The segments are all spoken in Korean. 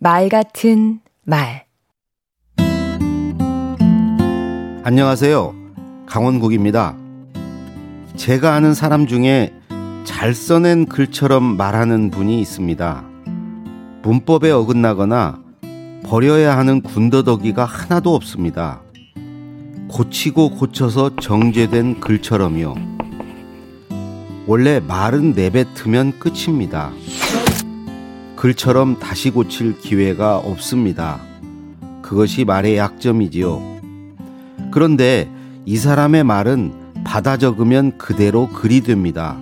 말 같은 말 안녕하세요. 강원국입니다. 제가 아는 사람 중에 잘 써낸 글처럼 말하는 분이 있습니다. 문법에 어긋나거나 버려야 하는 군더더기가 하나도 없습니다. 고치고 고쳐서 정제된 글처럼요. 원래 말은 내뱉으면 끝입니다. 글처럼 다시 고칠 기회가 없습니다. 그것이 말의 약점이지요. 그런데 이 사람의 말은 받아 적으면 그대로 글이 됩니다.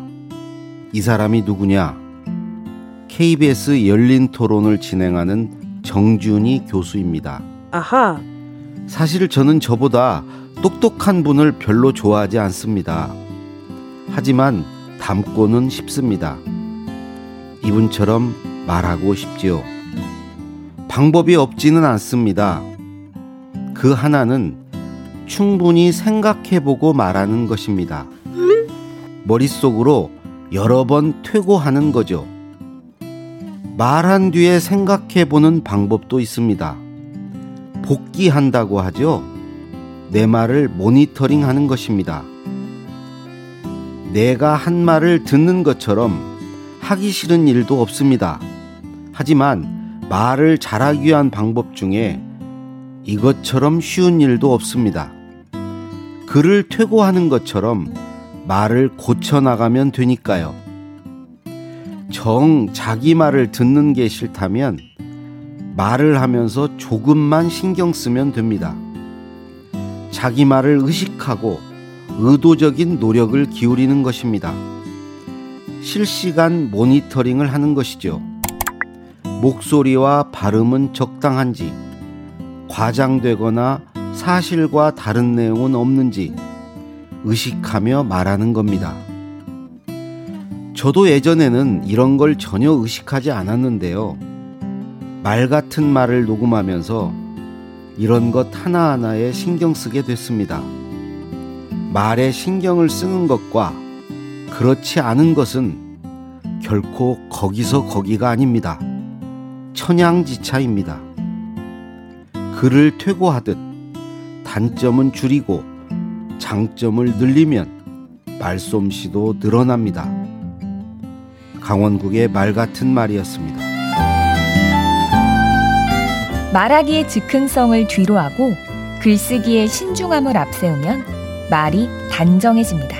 이 사람이 누구냐? KBS 열린 토론을 진행하는 정준희 교수입니다. 아하. 사실 저는 저보다 똑똑한 분을 별로 좋아하지 않습니다. 하지만 닮고는 싶습니다. 이분처럼 말하고 싶지요. 방법이 없지는 않습니다. 그 하나는 충분히 생각해보고 말하는 것입니다. 머릿속으로 여러 번 퇴고하는 거죠. 말한 뒤에 생각해보는 방법도 있습니다. 복귀한다고 하죠. 내 말을 모니터링 하는 것입니다. 내가 한 말을 듣는 것처럼 하기 싫은 일도 없습니다. 하지만 말을 잘하기 위한 방법 중에 이것처럼 쉬운 일도 없습니다. 글을 퇴고하는 것처럼 말을 고쳐나가면 되니까요. 정 자기 말을 듣는 게 싫다면 말을 하면서 조금만 신경 쓰면 됩니다. 자기 말을 의식하고 의도적인 노력을 기울이는 것입니다. 실시간 모니터링을 하는 것이죠. 목소리와 발음은 적당한지, 과장되거나 사실과 다른 내용은 없는지 의식하며 말하는 겁니다. 저도 예전에는 이런 걸 전혀 의식하지 않았는데요. 말 같은 말을 녹음하면서 이런 것 하나하나에 신경 쓰게 됐습니다. 말에 신경을 쓰는 것과 그렇지 않은 것은 결코 거기서 거기가 아닙니다. 천양지차입니다. 글을 퇴고하듯 단점은 줄이고 장점을 늘리면 말솜씨도 늘어납니다. 강원국의 말 같은 말이었습니다. 말하기의 즉흥성을 뒤로하고 글쓰기의 신중함을 앞세우면 말이 단정해집니다.